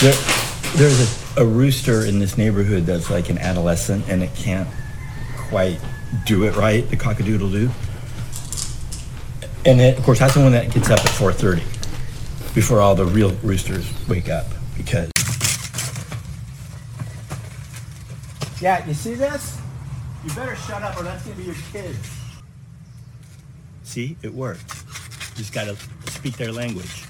There, there's a, a rooster in this neighborhood that's like an adolescent and it can't quite do it right, the cockadoodle-doo. And it, of course, that's the one that gets up at 4.30 before all the real roosters wake up because... Yeah, you see this? You better shut up or that's gonna be your kids. See, it worked. Just gotta speak their language.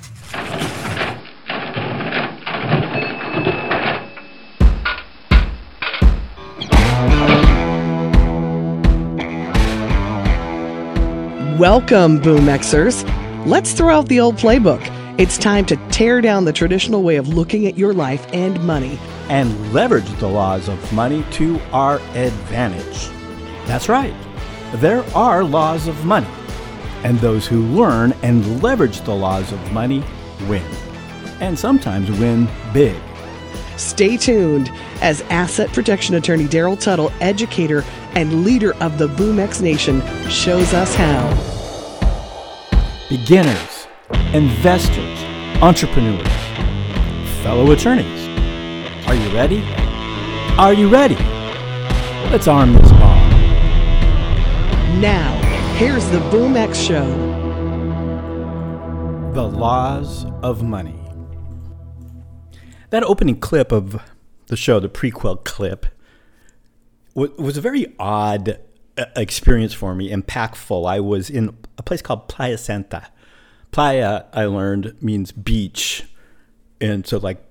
Welcome, Boomexers. Let's throw out the old playbook. It's time to tear down the traditional way of looking at your life and money. and leverage the laws of money to our advantage. That's right. There are laws of money. And those who learn and leverage the laws of money win. And sometimes win big. Stay tuned as asset protection attorney Daryl Tuttle, educator and leader of the Boomex Nation, shows us how. Beginners, investors, entrepreneurs, fellow attorneys. Are you ready? Are you ready? Let's arm this bomb. Now, here's the Boomex Show. The Laws of Money. That opening clip of the show, the prequel clip, wa- was a very odd experience for me, impactful. I was in a place called Playa Santa. Playa, I learned, means beach. And so, like,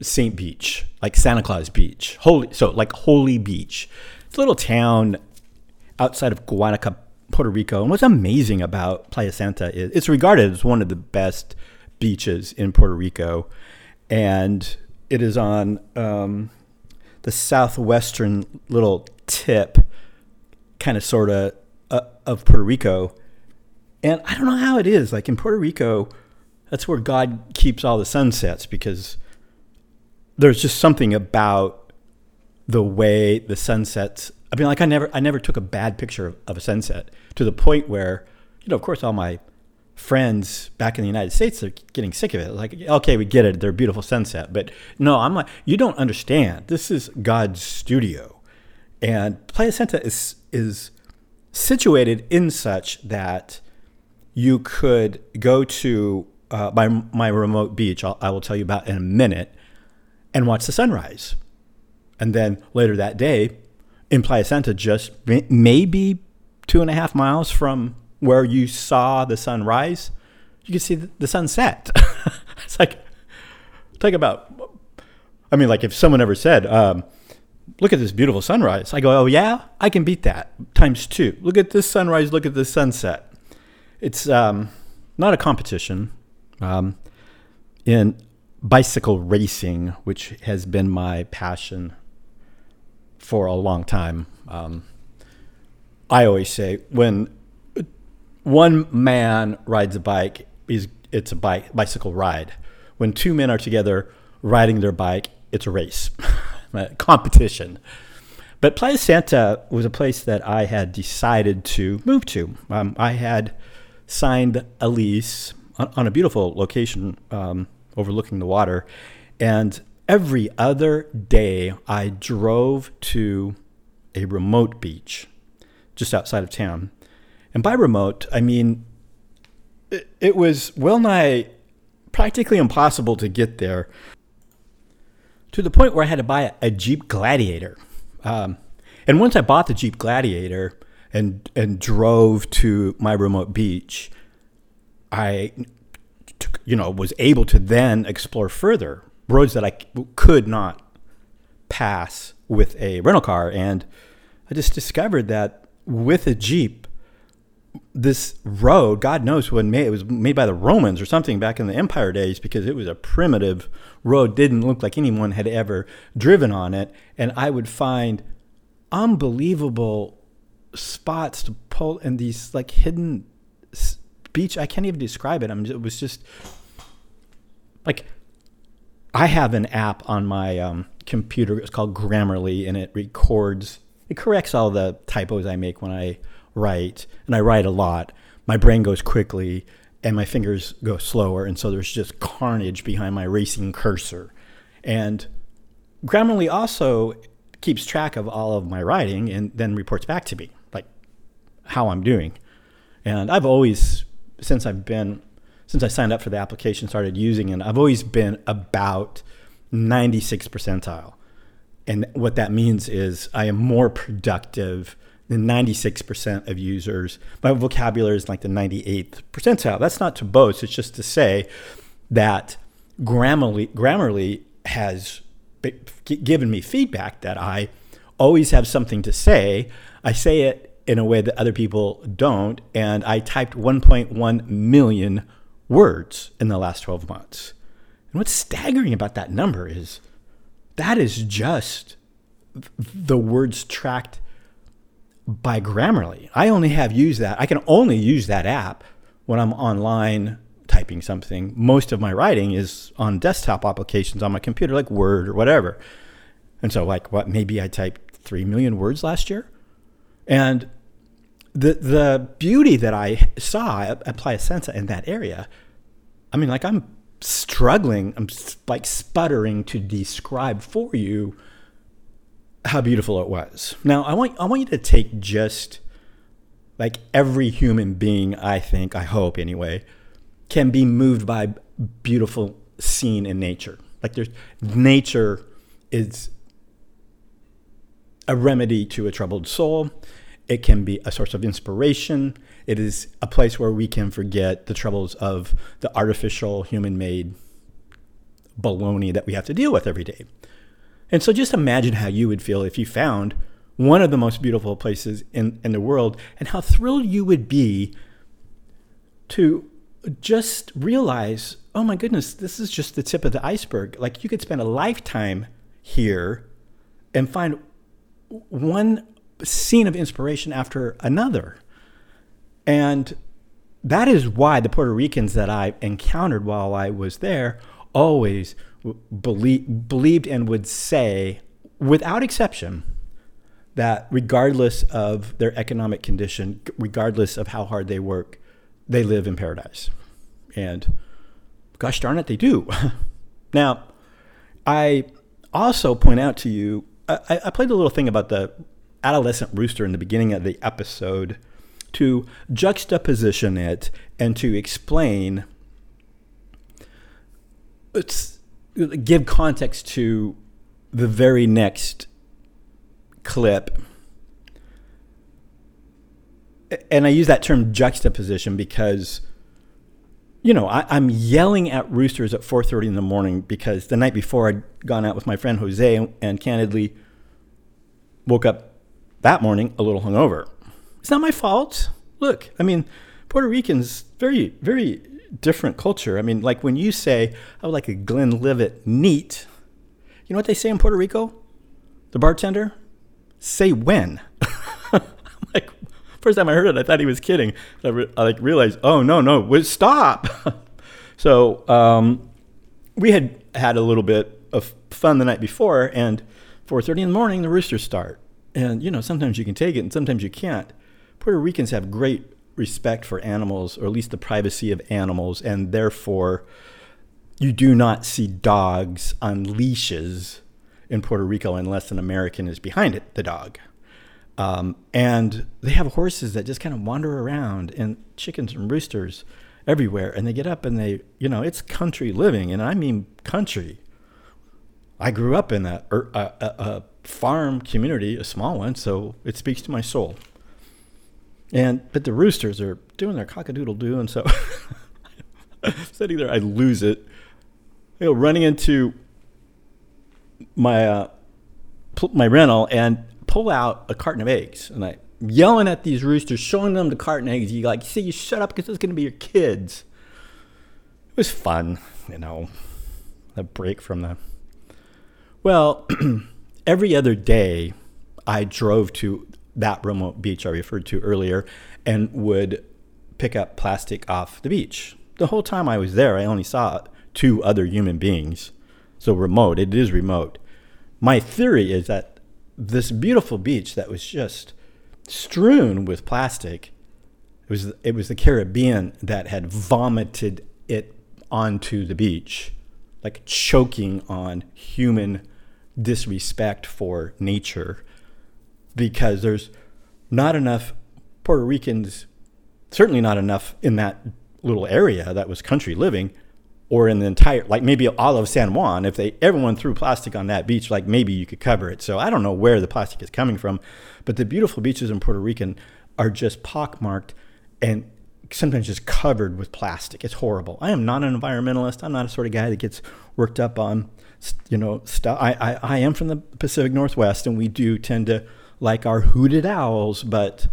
St. Beach, like Santa Claus Beach. Holy, so like Holy Beach. It's a little town outside of Guanica, Puerto Rico. And what's amazing about Playa Santa is it's regarded as one of the best beaches in Puerto Rico. And it is on um, the southwestern little tip, kind of sort of, uh, of Puerto Rico. And I don't know how it is. Like in Puerto Rico, that's where God keeps all the sunsets because there's just something about the way the sunsets. I mean, like I never, I never took a bad picture of, of a sunset to the point where, you know, of course, all my friends back in the United States are getting sick of it. Like, okay, we get it; they're a beautiful sunset, but no, I'm like, you don't understand. This is God's studio, and Playa Santa is is situated in such that you could go to uh, my my remote beach. I'll, I will tell you about in a minute, and watch the sunrise, and then later that day, in Playa Santa, just maybe two and a half miles from where you saw the sunrise, you can see the, sunset. it's like talk about. I mean, like if someone ever said. Um, look at this beautiful sunrise. I go, oh yeah, I can beat that times two. Look at this sunrise. Look at this sunset. It's um, not a competition. Um, in bicycle racing, which has been my passion for a long time, um, I always say when one man rides a bike, is it's a bike bicycle ride. When two men are together riding their bike, it's a race, competition. But Playa Santa was a place that I had decided to move to. Um, I had signed a lease on, on a beautiful location um, overlooking the water, and every other day I drove to a remote beach just outside of town. And by remote, I mean it, it was well nigh practically impossible to get there to the point where I had to buy a, Jeep Gladiator. Um, and once I bought the Jeep Gladiator and and drove to my remote beach, I took, you know was able to then explore further roads that I could not pass with a rental car, and I just discovered that with a Jeep, this road, God knows when made, it was made by the Romans or something back in the Empire days because it was a primitive road, didn't look like anyone had ever driven on it, and I would find unbelievable spots to pull in these like hidden beach. I can't even describe it. I'm. It was just like I have an app on my um, computer. It's called Grammarly, and it records. It corrects all the typos I make when I write, and I write a lot. My brain goes quickly, and my fingers go slower, and so there's just carnage behind my racing cursor. And Grammarly also keeps track of all of my writing and then reports back to me, like how I'm doing. And I've always, since I've been, since I signed up for the application, started using it, I've always been about 96 percentile. And what that means is I am more productive than 96% of users. My vocabulary is like the 98th percentile. That's not to boast, it's just to say that Grammarly, Grammarly has given me feedback that I always have something to say. I say it in a way that other people don't, and I typed 1.1 million words in the last 12 months. And what's staggering about that number is that is just the words tracked by Grammarly. I only have used that. I can only use that app when I'm online typing something. Most of my writing is on desktop applications on my computer, like Word or whatever. And so, like, what? Maybe I typed three million words last year, and the the beauty that I saw at, Playa Santa in that area. I mean, like, I'm struggling. I'm like sputtering to describe for you how beautiful it was. Now, I want I want you to take just like every human being, I think, I hope anyway, can be moved by beautiful scene in nature. Like there's nature is a remedy to a troubled soul. It can be a source of inspiration. It is a place where we can forget the troubles of the artificial human made baloney that we have to deal with every day. And so just imagine how you would feel if you found one of the most beautiful places in, in the world and how thrilled you would be to just realize, oh my goodness, this is just the tip of the iceberg. Like you could spend a lifetime here and find one scene of inspiration after another. And that is why the Puerto Ricans that I encountered while I was there always believe, believed and would say, without exception, that regardless of their economic condition, regardless of how hard they work, they live in paradise. And gosh darn it, they do. now, I also point out to you, I, I played a little thing about the adolescent rooster in the beginning of the episode to juxtaposition it and to explain it's give context to the very next clip and I use that term juxtaposition because, you know, I, am yelling at roosters at 4:30 in the morning because the night before I'd gone out with my friend Jose and, and candidly woke up that morning a little hungover. It's not my fault. Look, I mean, Puerto Ricans very very different culture. I mean, like when you say, "I would like a Glenlivet neat," you know what they say in Puerto Rico? The bartender say when. I'm like First time I heard it, I thought he was kidding. I, re- I like realized, oh no, no, wait, stop. so um, we had had a little bit of fun the night before, and 4:30 in the morning, the roosters start. And you know, sometimes you can take it, and sometimes you can't. Puerto Ricans have great respect for animals, or at least the privacy of animals, and therefore, you do not see dogs on leashes in Puerto Rico unless an American is behind it, the dog. Um, and they have horses that just kind of wander around and chickens and roosters everywhere. And they get up and they, you know, it's country living. And I mean country. I grew up in a, er, a, a, a farm community, a small one, so it speaks to my soul. And but the roosters are doing their cockadoodle doo, and so sitting there, I lose it. You know, running into my uh, my rental, and pull out a carton of eggs and I yelling at these roosters, showing them the carton eggs. You like, see, you shut up because it's going to be your kids. It was fun, you know, a break from the. Well, every other day, I drove to that remote beach I referred to earlier and would pick up plastic off the beach. The whole time I was there, I only saw two other human beings. So remote, it is remote. My theory is that this beautiful beach that was just strewn with plastic. It was it was the Caribbean that had vomited it onto the beach like choking on human disrespect for nature because there's not enough Puerto Ricans, certainly not enough in that little area that was country living or in the entire like maybe all of San Juan if they everyone threw plastic on that beach like maybe you could cover it. So I don't know where the plastic is coming from but the beautiful beaches in Puerto Rican are just pockmarked and sometimes just covered with plastic. It's horrible. I am not an environmentalist. I'm not a sort of guy that gets worked up on you know stuff I, I, I am from the Pacific Northwest and we do tend to like our hooted owls but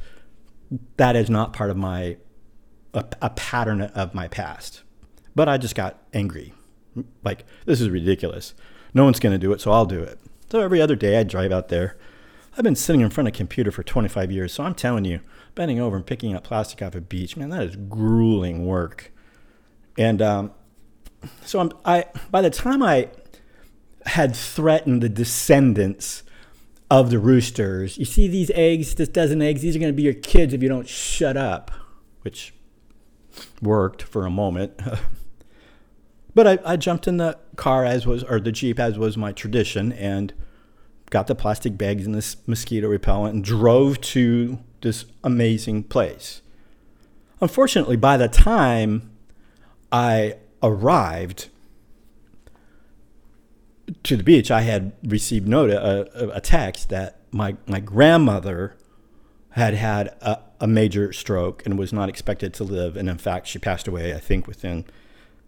that is not part of my a, a pattern of my past but I just got angry. Like, this is ridiculous. No one's going to do it, so I'll do it. So every other day I drive out there. I've been sitting in front of a computer for 25 years, so I'm telling you, bending over and picking up plastic off a beach, man, that is grueling work. And um, so I'm, I, by the time I had threatened the descendants of the roosters, you see these eggs, this dozen eggs, these are going to be your kids if you don't shut up, which worked for a moment. But I, I jumped in the car as was, or the Jeep as was my tradition, and got the plastic bags and this mosquito repellent and drove to this amazing place. Unfortunately, by the time I arrived to the beach, I had received note, a, a text that my, my grandmother had had a, a major stroke and was not expected to live. And in fact, she passed away, I think, within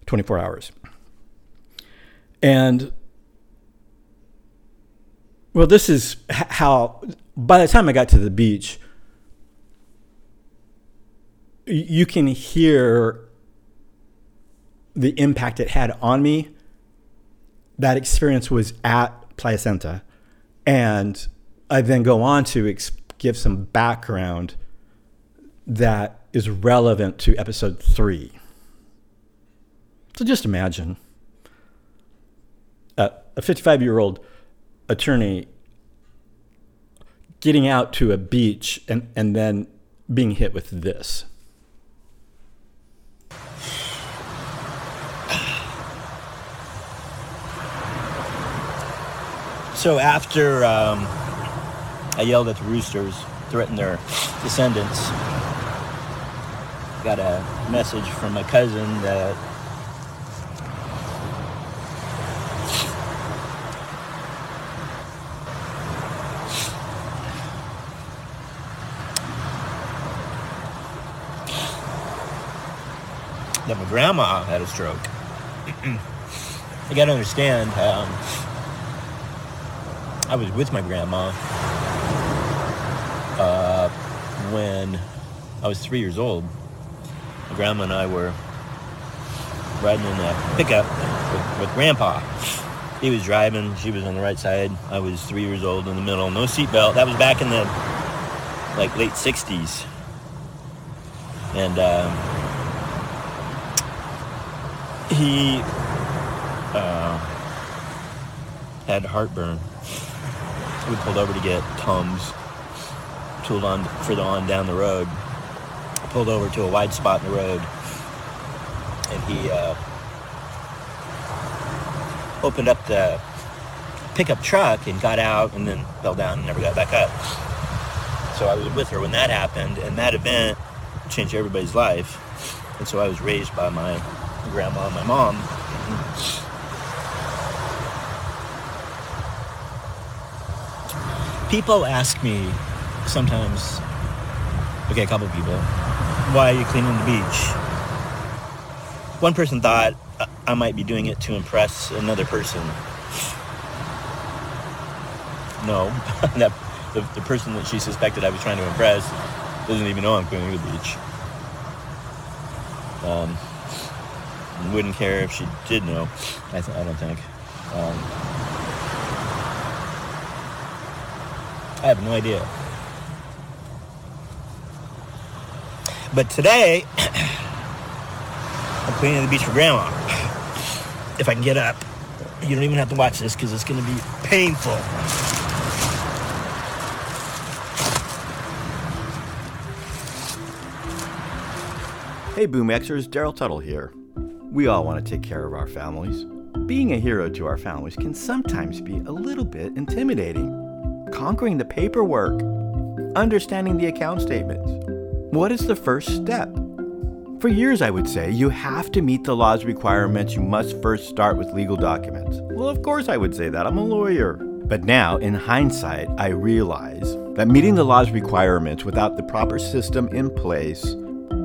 24 hours. And well, this is how, by the time I got to the beach, you can hear the impact it had on me. That experience was at Playa Santa. And I then go on to ex- give some background that is relevant to episode three. So just imagine a 55 year old attorney getting out to a beach and, and then being hit with this. So after um, I yelled at the roosters, threatened their descendants, got a message from my cousin that that my grandma had a stroke. I gotta understand, um, I was with my grandma uh, when I was three years old. My grandma and I were riding in a pickup with, with grandpa. He was driving, she was on the right side. I was three years old in the middle, no seatbelt. That was back in the like late 60s. And um, he uh, had heartburn. We pulled over to get Tums, tooled on further on down the road. Pulled over to a wide spot in the road, and he uh, opened up the pickup truck and got out, and then fell down and never got back up. So I was with her when that happened, and that event changed everybody's life. And so I was raised by my grandma and my mom. People ask me sometimes, okay, a couple people, why are you cleaning the beach? One person thought I might be doing it to impress another person. No, that, the, the person that she suspected I was trying to impress doesn't even know I'm cleaning the beach. Um, wouldn't care if she did know. I, th- I don't think. Um, I have no idea. But today, I'm cleaning the beach for Grandma. If I can get up, you don't even have to watch this because it's going to be painful. Hey, Boom Xers, Daryl Tuttle here. We all want to take care of our families. being a hero to our families can sometimes be a little bit intimidating. Conquering the paperwork, understanding the account statements. What is the first step? For years, I would say, you have to meet the law's requirements. You must first start with legal documents. Well, of course, I would say that. I'm a lawyer. But now, in hindsight, I realize that meeting the law's requirements without the proper system in place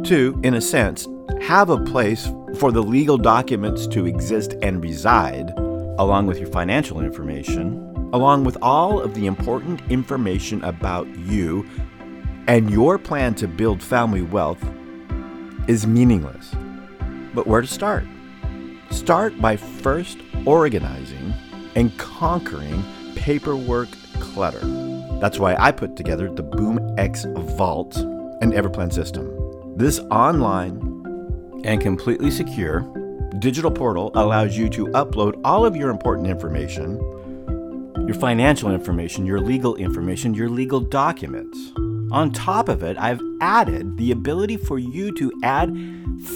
to, in a sense, have a place for the legal documents to exist and reside, along with your financial information, along with all of the important information about you and your plan to build family wealth is meaningless. But where to start? Start by first organizing and conquering paperwork clutter. That's why I put together the BoomX Vault and Everplan system. This online and completely secure digital portal allows you to upload all of your important information, your financial information, your legal information, your legal documents. On top of it, I've added the ability for you to add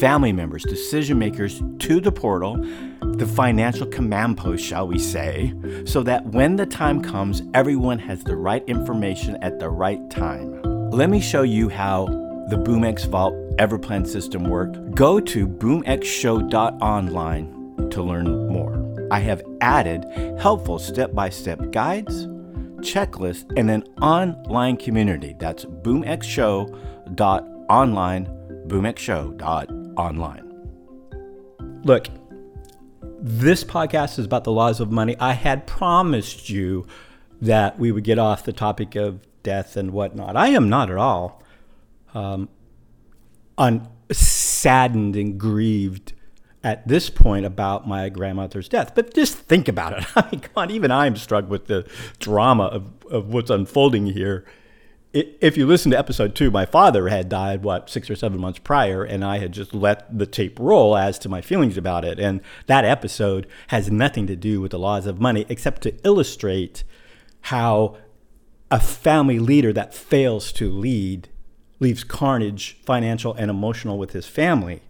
family members, decision makers to the portal, the financial command post, shall we say, so that when the time comes, everyone has the right information at the right time. Let me show you how the BoomX Vault Everplan system worked. Go to boomxshow.online to learn more. I have added helpful step by step guides checklists, and an online community. That's boomxshow.online, boomxshow.online. Look, this podcast is about the laws of money. I had promised you that we would get off the topic of death and whatnot. I am not at all um, unsaddened and grieved at this point about my grandmother's death. But just think about it. I mean, come on, even I'm struck with the drama of, of what's unfolding here. If you listen to episode two, my father had died, what, six or seven months prior, and I had just let the tape roll as to my feelings about it. And that episode has nothing to do with the laws of money except to illustrate how a family leader that fails to lead leaves carnage, financial and emotional, with his family.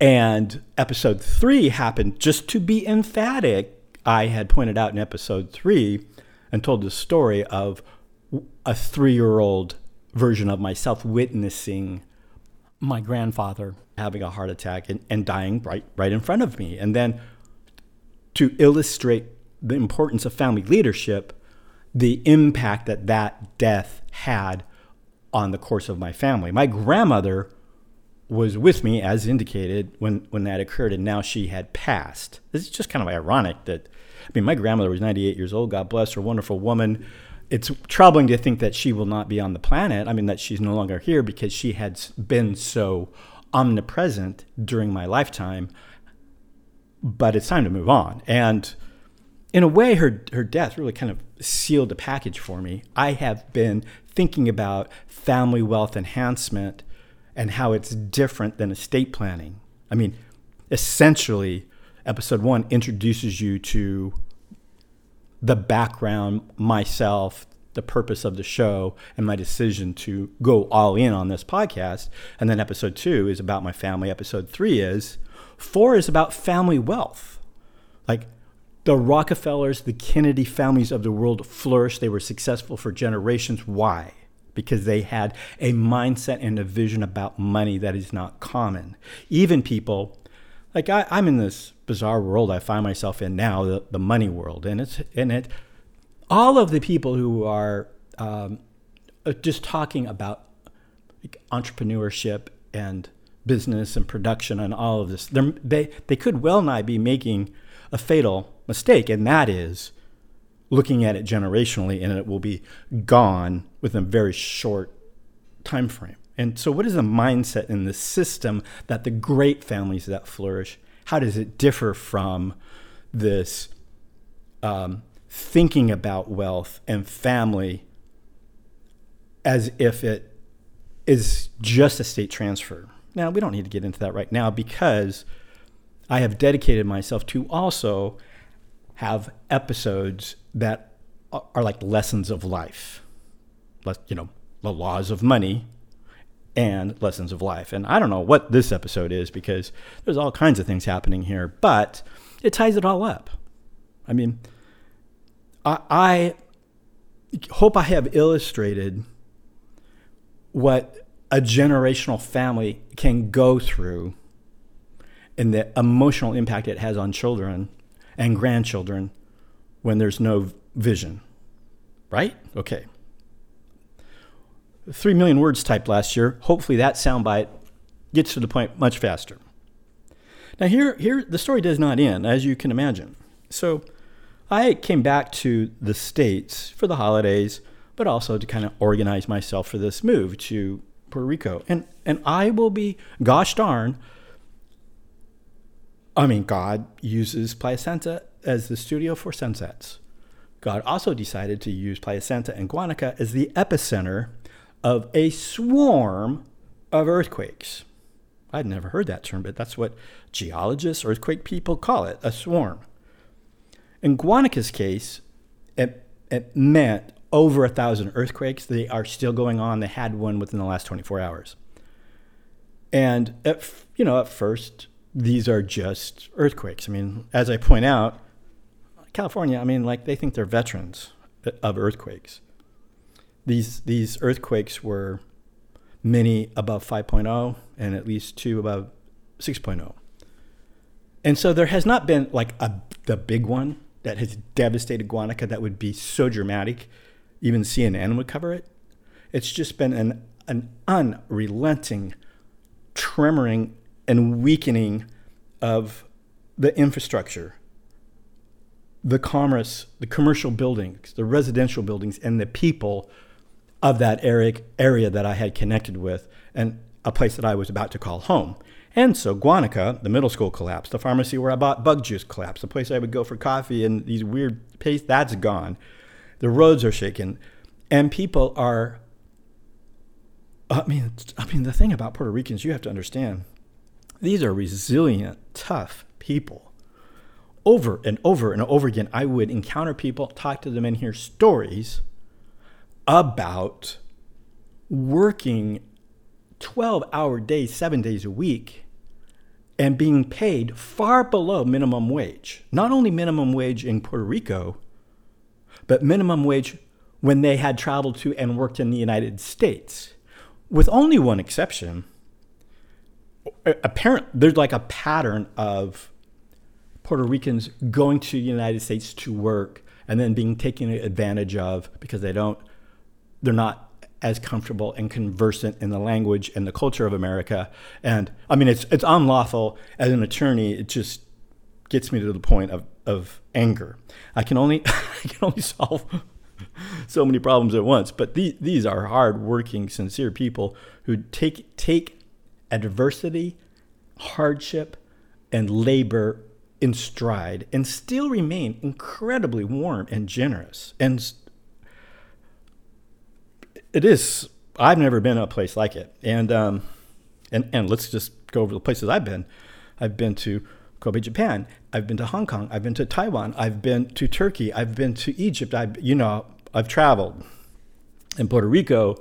And episode three happened just to be emphatic. I had pointed out in episode three and told the story of a three year old version of myself witnessing my grandfather having a heart attack and, and dying right, right in front of me. And then to illustrate the importance of family leadership, the impact that that death had on the course of my family. My grandmother was with me, as indicated, when, when that occurred, and now she had passed. This is just kind of ironic that, I mean, my grandmother was 98 years old, God bless her, wonderful woman. It's troubling to think that she will not be on the planet. I mean, that she's no longer here because she had been so omnipresent during my lifetime. But it's time to move on. And in a way, her, her death really kind of sealed the package for me. I have been thinking about family wealth enhancement and how it's different than estate planning. I mean, essentially, episode one introduces you to the background, myself, the purpose of the show, and my decision to go all in on this podcast. And then episode two is about my family. Episode three is, four is about family wealth. Like the Rockefellers, the Kennedy families of the world flourished. They were successful for generations. Why? Because they had a mindset and a vision about money that is not common. Even people, like I, am in this bizarre world I find myself in now, the, the money world, and it's and it, all of the people who are um, uh, just talking about entrepreneurship and business and production and all of this, they they could well nigh be making a fatal mistake, and that is looking at it generationally and it will be gone within a very short time frame. And so what is the mindset in the system that the great families that flourish, how does it differ from this um, thinking about wealth and family as if it is just a state transfer? Now, we don't need to get into that right now because I have dedicated myself to also have episodes that are like lessons of life, you know, the laws of money and lessons of life. And I don't know what this episode is because there's all kinds of things happening here, but it ties it all up. I mean, I, I hope I have illustrated what a generational family can go through and the emotional impact it has on children and grandchildren when there's no vision. Right? Okay. Three million words typed last year. Hopefully, that soundbite gets to the point much faster. Now, here, here, the story does not end, as you can imagine. So, I came back to the States for the holidays, but also to kind of organize myself for this move to Puerto Rico. And, and I will be, gosh darn, I mean, God uses Playa Santa as the studio for sunsets. God also decided to use Playa Santa and Guanica as the epicenter of a swarm of earthquakes. I'd never heard that term, but that's what geologists, earthquake people call it a swarm. In Guanica's case, it, it meant over a thousand earthquakes. They are still going on. They had one within the last 24 hours. And at, you know, at first, these are just earthquakes. I mean, as I point out, California, I mean, like they think they're veterans uh, of earthquakes. These these earthquakes were many above 5.0 and at least two above 6.0. And so there has not been like a the big one that has devastated Guanica that would be so dramatic, even CNN would cover it. It's just been an an unrelenting tremoring and weakening of the infrastructure, the commerce, the commercial buildings, the residential buildings, and the people of that area, area that I had connected with, and a place that I was about to call home. And so Guanica, the middle school collapsed. The pharmacy where I bought bug juice collapsed. The place I would go for coffee and these weird paste, that's gone. The roads are shaken. And people are I mean, I mean, the thing about Puerto Ricans, you have to understand, these are resilient, tough people. Over and over and over again, I would encounter people, talk to them, and hear stories about working 12 hour days, seven days a week, and being paid far below minimum wage. Not only minimum wage in Puerto Rico, but minimum wage when they had traveled to and worked in the United States with only one exception. Apparent, there's like a pattern of Puerto Ricans going to the United States to work and then being taken advantage of because they don't, they're not as comfortable and conversant in the language and the culture of America. And I mean, it's it's unlawful as an attorney. It just gets me to the point of, of anger. I can only I can only solve so many problems at once. But these, these are hard-working, sincere people who take take adversity, hardship, and labor in stride and still remain incredibly warm and generous. And it is. I've never been a place like it. And um, and and let's just go over the places I've been. I've been to Kobe, Japan. I've been to Hong Kong. I've been to Taiwan. I've been to Turkey. I've been to Egypt. I, you know, I've traveled. In Puerto Rico,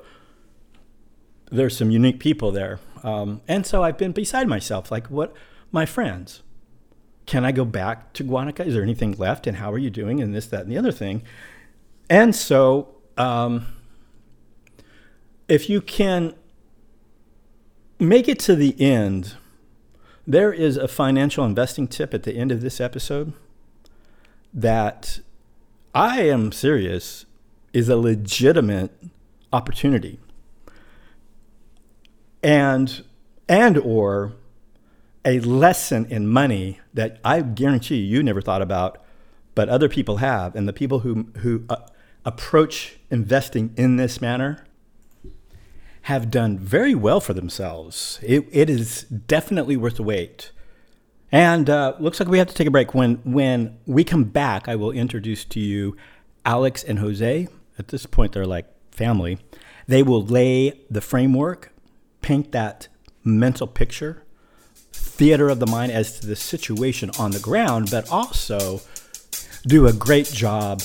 there's some unique people there, um, and so I've been beside myself. Like, what, my friends? Can I go back to Guanica? Is there anything left? And how are you doing? And this, that, and the other thing. And so, um, if you can make it to the end there is a financial investing tip at the end of this episode that I am serious is a legitimate opportunity. And and or a lesson in money that I guarantee you, never thought about, but other people have, and the people who who uh, approach investing in this manner have done very well for themselves. It, it is definitely worth the wait. And uh, looks like we have to take a break. When when we come back, I will introduce to you Alex and Jose. At this point, they're like family. They will lay the framework, paint that mental picture, theater of the mind as to the situation on the ground, but also do a great job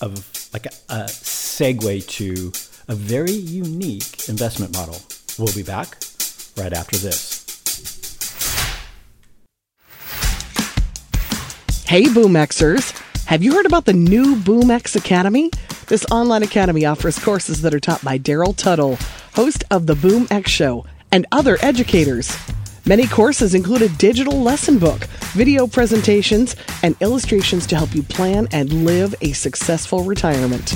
of like a, a segue to a very unique investment model. We'll be back right after this. Hey, Boomexers! Have you heard about the new BoomX Academy? This online academy offers courses that are taught by Daryl Tuttle, host of The BoomX Show, and other educators. Many courses include a digital lesson book, video presentations, and illustrations to help you plan and live a successful retirement.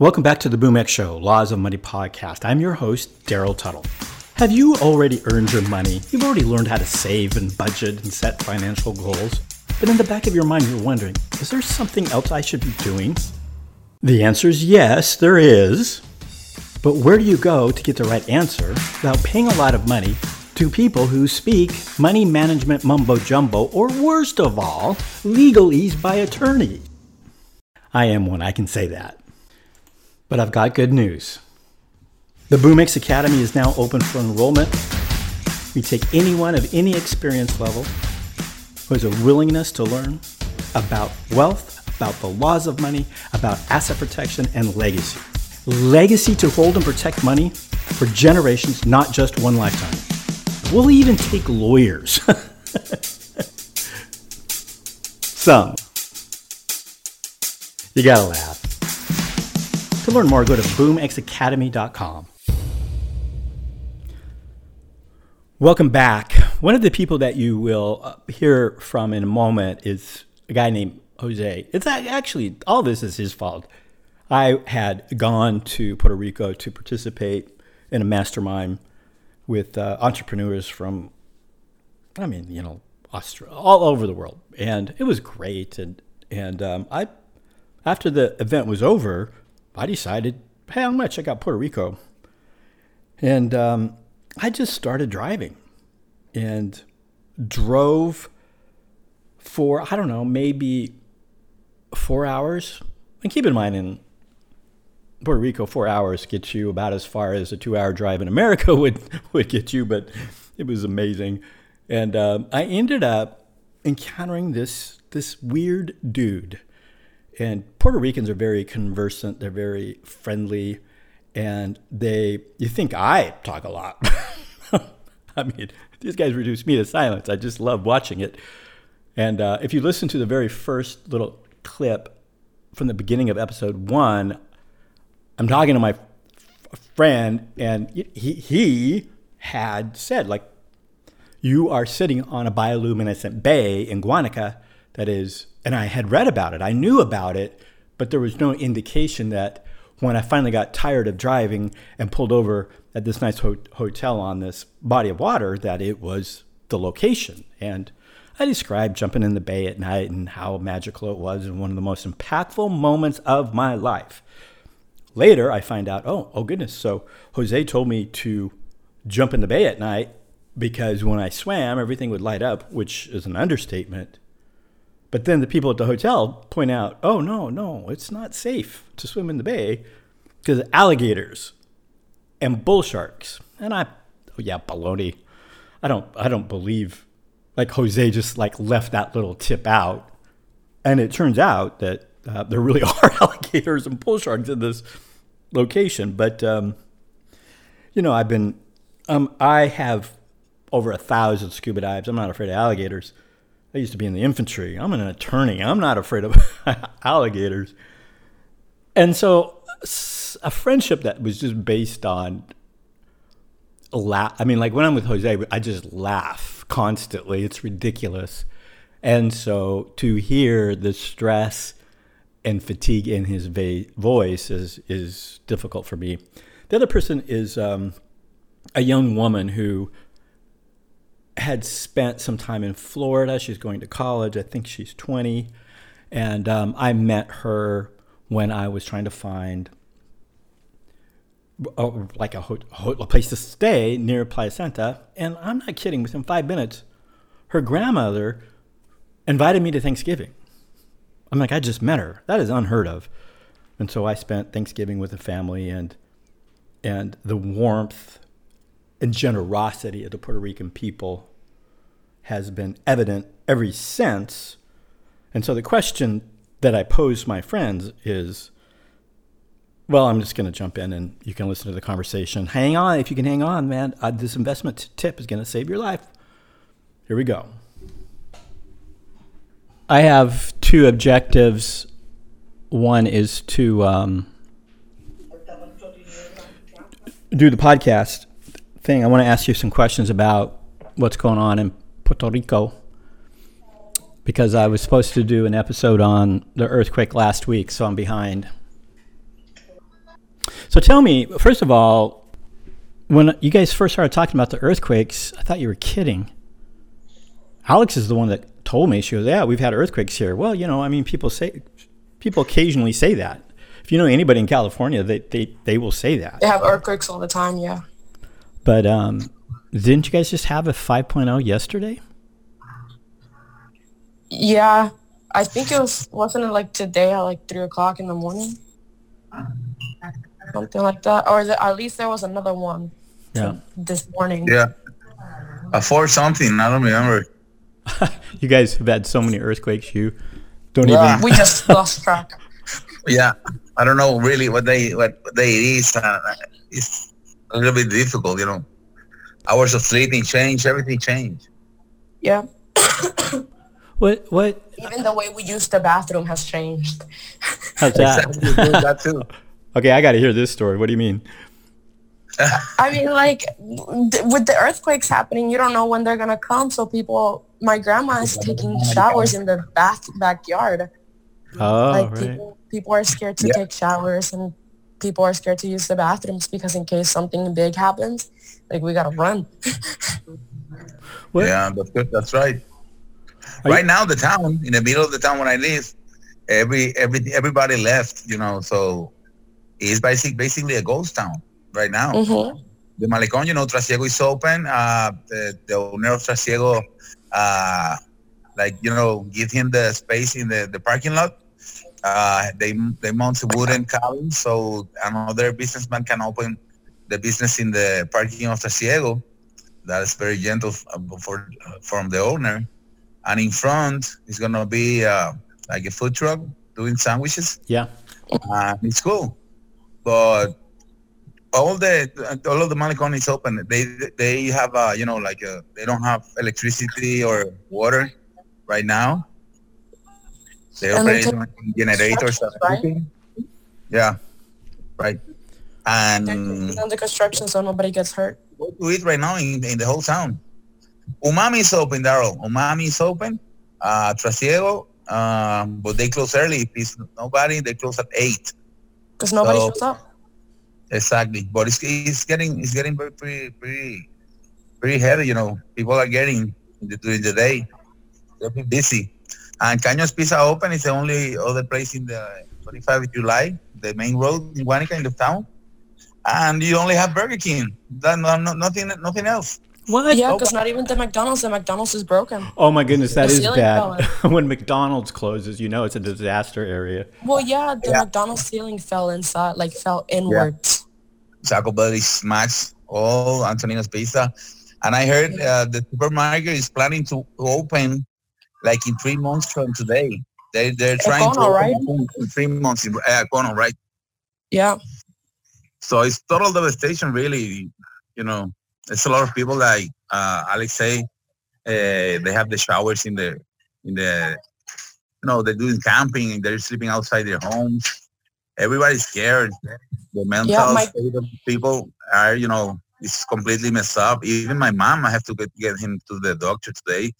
Welcome back to the BoomX Show, Laws of Money podcast. I'm your host, Daryl Tuttle. Have you already earned your money? You've already learned how to save and budget and set financial goals. But in the back of your mind, you're wondering, is there something else I should be doing? The answer is yes, there is. But where do you go to get the right answer without paying a lot of money to people who speak money management mumbo jumbo, or worst of all, legalese by attorney? I am one, I can say that. But I've got good news. The BoomX Academy is now open for enrollment. We take anyone of any experience level who has a willingness to learn about wealth, about the laws of money, about asset protection, and legacy. Legacy to hold and protect money for generations, not just one lifetime. We'll even take lawyers. Some. You gotta laugh. To learn more, go to boomxacademy.com. Welcome back. One of the people that you will uh, hear from in a moment is a guy named Jose. It's actually, all this is his fault. I had gone to Puerto Rico to participate in a mastermind with uh, entrepreneurs from, I mean, you know, Australia, all over the world, and it was great. And and um, I, after the event was over, I decided, hey, I'm gonna check out Puerto Rico, and um, I just started driving, and drove for I don't know, maybe four hours. And keep in mind, in Puerto Rico, four hours gets you about as far as a two-hour drive in America would would get you, but it was amazing. And um, I ended up encountering this this weird dude. And Puerto Ricans are very conversant. They're very friendly, and they. You think I talk a lot? I mean, these guys reduce me to silence. I just love watching it. And uh, if you listen to the very first little clip from the beginning of episode one, I'm talking to my f- friend, and he he had said like, "You are sitting on a bioluminescent bay in Guanica that is," and I had read about it. I knew about it, but there was no indication that when I finally got tired of driving and pulled over at this nice ho- hotel on this body of water, that it was the location. And I described jumping in the bay at night and how magical it was and one of the most impactful moments of my life. Later, I find out, oh, oh goodness. So Jose told me to jump in the bay at night because when I swam, everything would light up, which is an understatement. But then the people at the hotel point out, oh, no, no, it's not safe to swim in the bay because alligators and bull sharks. And I, oh, yeah, baloney. I don't, I don't believe like Jose just like left that little tip out. And it turns out that uh, there really are alligators and bull sharks in this location. But, um, you know, I've been, um, I have over a thousand scuba dives. I'm not afraid of alligators. I used to be in the infantry. I'm an attorney. I'm not afraid of alligators. And so a friendship that was just based on laugh. I mean, like when I'm with Jose, I just laugh constantly. It's ridiculous. And so to hear the stress and fatigue in his va- voice is is difficult for me. The other person is um, a young woman who had spent some time in Florida. She's going to college. I think she's 20. And um, I met her when I was trying to find a, like a, a place to stay near Playa Santa. And I'm not kidding, within five minutes, her grandmother invited me to Thanksgiving. I'm like, I just met her. That is unheard of. And so I spent Thanksgiving with the family and and the warmth and generosity of the Puerto Rican people has been evident ever since. And so the question that I pose my friends is well, I'm just going to jump in and you can listen to the conversation. Hang on. If you can hang on, man, uh, this investment tip is going to save your life. Here we go. I have two objectives. One is to um, do the podcast thing. I want to ask you some questions about what's going on in Puerto Rico because I was supposed to do an episode on the earthquake last week, so I'm behind. So tell me, first of all, when you guys first started talking about the earthquakes, I thought you were kidding. Alex is the one that told me. She goes, "Yeah, we've had earthquakes here." Well, you know, I mean, people say, people occasionally say that. If you know anybody in California, they they, they will say that. They have earthquakes all the time, yeah. But um, didn't you guys just have a 5.0 yesterday? Yeah, I think it was wasn't it like today at like three o'clock in the morning, something like that, or the, at least there was another one Yeah. this morning. Yeah. A four something. I don't remember. You guys have had so many earthquakes. You don't Yeah. even. We just lost track. Yeah. I don't know really what they what day it is. Uh, it's a little bit difficult, you know. Hours of sleeping change. Everything changed. Yeah, What what? even the way we use the bathroom has changed. How's that? Exactly. that too. Okay, I got to hear this story. What do you mean? I mean, like th- with the earthquakes happening, you don't know when they're gonna come. So people, my grandma is taking showers in the bath backyard. Oh, like right. people, people are scared to Yeah. take showers, and people are scared to use the bathrooms because in case something big happens, like we gotta run. Yeah, that's good. That's right. Are right you- now, the town in the middle of the town where I live, every every everybody left. You know, so it's basically basically a ghost town right now. hmm the Malecón, you know, Trasiego is open. Uh, the, the owner of Trasiego, uh, like, you know, give him the space in the, the parking lot. Uh, they they mount a wooden cabin so another businessman can open the business in the parking of Trasiego. That is very gentle for from the owner. And in front is gonna be uh, like a food truck doing sandwiches Yeah. uh, it's cool, but all the all of the Malecon is open. They they have uh, you know like uh they don't have electricity or water right now. They And operate on generators. right? Yeah, right. And On the construction, so nobody gets hurt. go to it right now in, in the whole town. Umami is open, Daryl. Umami is open. Uh, Trasiego, um, but they close early. If it's nobody, they close at eight. Because nobody So- shows up. Exactly, but it's, it's getting it's getting pretty pretty pretty heavy. You know, people are getting during the day. They'll be busy. And Caños Pizza Open is the only other place in the 25th of July, the main road in Guanica in the town. And you only have Burger King. That, no, no, nothing nothing else. What? Yeah, because not even the McDonald's. The McDonald's is broken. Oh my goodness, that The is bad. when McDonald's closes, you know it's a disaster area. Well, yeah, the Yeah. McDonald's ceiling fell inside, like fell inwards. Taco Bell is smashed. All Antonino's Pizza. And I heard uh, the supermarket is planning to open like in three months from today. They they're trying to Econo, open right? three months in uh, Econo, right? Yeah. So it's total devastation, really. You know, it's a lot of people like uh, Alex say. Uh, they have the showers in the in the you know they're doing camping and they're sleeping outside their homes. Everybody's scared. The mental my- state of people are you know it's completely messed up. Even my mom, I have to get get him to the doctor today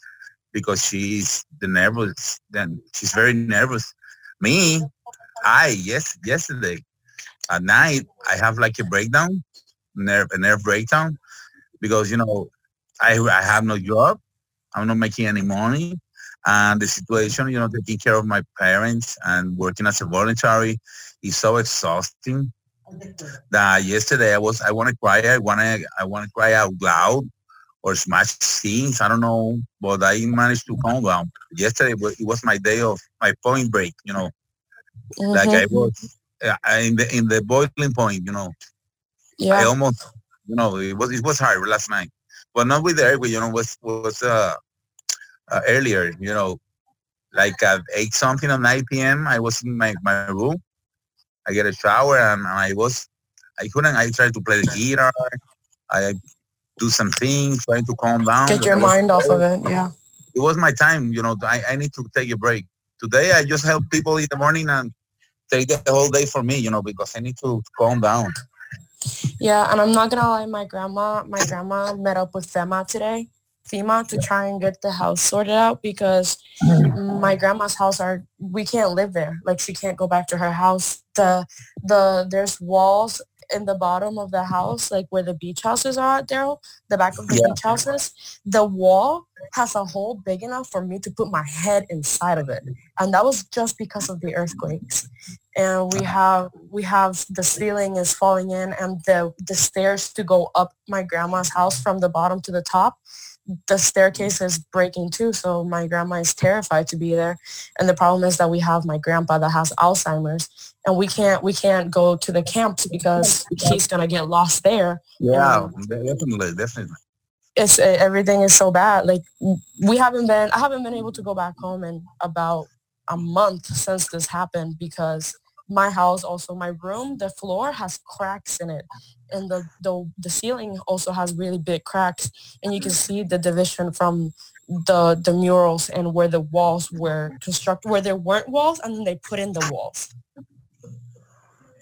because she's the nervous. Then she's very nervous. Me, I yes yesterday at night I have like a breakdown, nerve a nerve breakdown, because you know I I have no job, I'm not making any money, and the situation you know taking care of my parents and working as a voluntary is so exhausting that yesterday I was I want to cry I want to I want to cry out loud or smash scenes I don't know but I managed to calm down yesterday it was my day of my point break you know like Mhm. I was uh, in the in the boiling point, you know. yeah. I almost, you know, it was it was hard last night, but not with the earthquake. You know, was was uh, uh earlier. You know, like at eight something at nine p.m. I was in my my room. I get a shower and, and I was, I couldn't. I tried to play the guitar. I do some things, trying to calm down. Get your was mind off of it. Yeah. it was my time. You know, I, I need to take a break. Today, I just help people in the morning and take the whole day for me. You know, because I need to calm down. Yeah, and I'm not gonna lie, my grandma, my grandma met up with FEMA today, FEMA, to try and get the house sorted out because mm. my grandma's house are we can't live there. Like she can't go back to her house. The the there's walls in the bottom of the house, like where the beach houses are at Daryl, the back of the Yeah. beach houses. The wall has a hole big enough for me to put my head inside of it, and that was just because of the earthquakes and we uh-huh. have we have the ceiling is falling in and the the stairs to go up my grandma's house from the bottom to the top the staircase is breaking too so my grandma is terrified to be there. And the problem is that we have my grandpa that has alzheimer's and we can't we can't go to the camps because he's gonna get lost there. Yeah, definitely, definitely. it's everything is so bad. Like we haven't been i haven't been able to go back home in about a month since this happened because my house also my room the floor has cracks in it. And the the, the ceiling also has really big cracks. And you can mm. see the division from the the murals and where the walls were constructed where there weren't walls and then they put in the walls.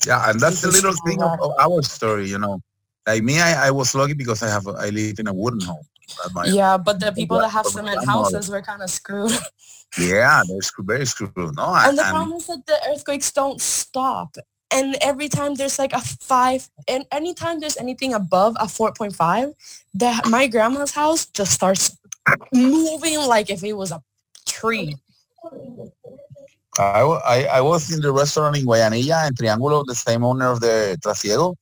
Yeah, and that's the little thing of, of our story, you know. Like me, I, I was lucky because I have a, I live in a wooden home. My- yeah but the people that have cement houses were kind of screwed yeah, they're screw- very screwed. No, and the and- problem is that the earthquakes don't stop and every time there's like a five and anytime there's anything above a 4.5 that my grandma's house just starts moving like if it was a tree I, I, I was in the restaurant in Guayanilla and Triángulo, the same owner of the Trasiego,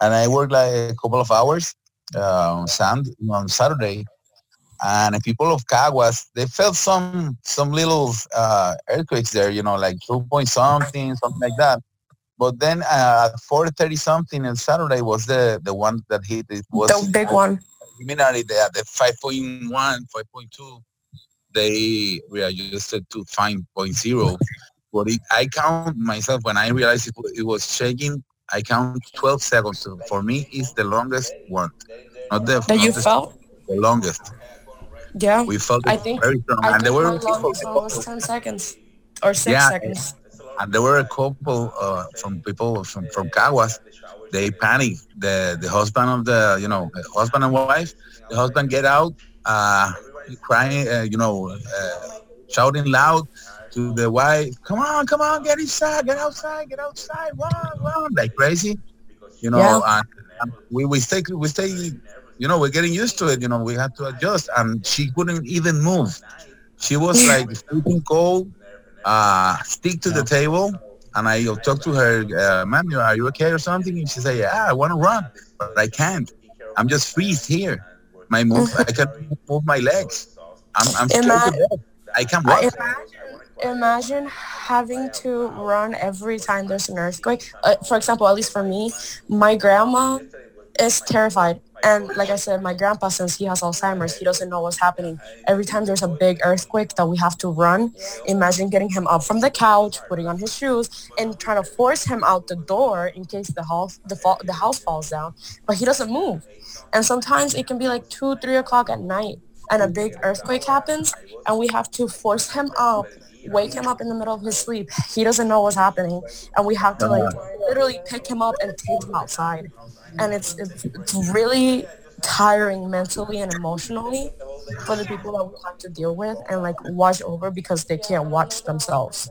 and I worked like a couple of hours uh, on, Sand, on Saturday. And the people of Caguas, they felt some some little uh, earthquakes there, you know, like two point something, something like that. But then uh, at four thirty something on Saturday was the the one that hit. It was the big one they at the 5.1, 5.2, they readjusted to 5.0. But it, I count myself when I realized it, it was shaking. I count 12 seconds. So for me, it's the longest one. Not the, that you the, felt the longest. Yeah We felt I think- very strong. i and there were my people, longest one 10 seconds or six Yeah. seconds and there were a couple uh, from people from, from Caguas. They panicked. The the husband of the you know husband and wife. The husband get out, uh, crying, uh, you know, uh, shouting loud to the wife. Come on, come on, get inside, get outside, get outside, run, run, like crazy. You know, Yeah. and, and we we stay we stay. You know, we're getting used to it. You know, we had to adjust, and she couldn't even move. She was like sleeping cold, uh, stick to the table, and I talked to her, uh, ma'am, are you okay or something? And she said, yeah, I want to run, but I can't. I'm just freeze here. My move, I can't move my legs. I'm, I'm I can't walk. Imagine, imagine having to run every time there's an earthquake. Uh, for example, at least for me, my grandma is terrified. And like I said, my grandpa, since he has Alzheimer's, he doesn't know what's happening. Every time there's a big earthquake that we have to run, imagine getting him up from the couch, putting on his shoes, and trying to force him out the door in case the house the, fall, the house falls down. But he doesn't move. And sometimes it can be like two, three o'clock at night, and a big earthquake happens, and we have to force him up, wake him up in the middle of his sleep. He doesn't know what's happening, and we have to like oh, literally pick him up and take him outside. And it's it's, it's really tiring mentally and emotionally for the people that we have to deal with and like watch over because they can't watch themselves.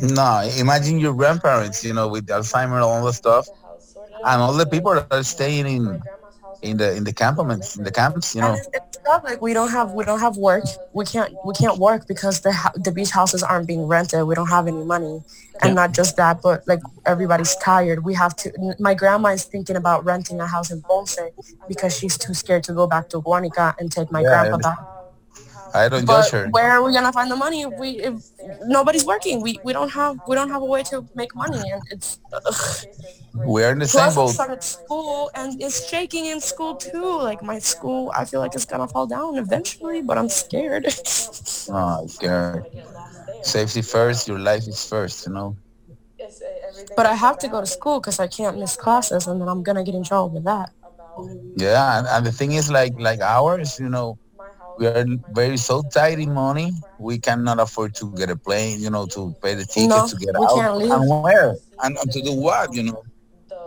No, imagine your grandparents, you know, with Alzheimer and all the stuff, and all the people that are staying in in the in the campaments, in the camps, you know. It's, it's tough. Like we don't have we don't have work. We can't we can't work because the the beach houses aren't being rented. We don't have any money, and not just that, but like everybody's tired. We have to. My grandma is thinking about renting a house in Ponce because she's too scared to go back to Guanica and take my Yeah, grandpa. I don't But judge her. where are we gonna find the money if we if nobody's working? We we don't have we don't have a way to make money, and it's. ugh. We're in the same Plus, I boat. started school and it's shaking in school too. Like my school, I feel like it's gonna fall down eventually, but I'm scared. Oh, scared. Safety first. Your life is first. You know. but I have to go to school because I can't miss classes, and then I'm gonna get in trouble with that. Yeah, and, and the thing is, like like ours, you know, we are very so tight in money. We cannot afford to get a plane, you know, to pay the ticket No, to get out. can't leave. And where? And, and to do what, you know?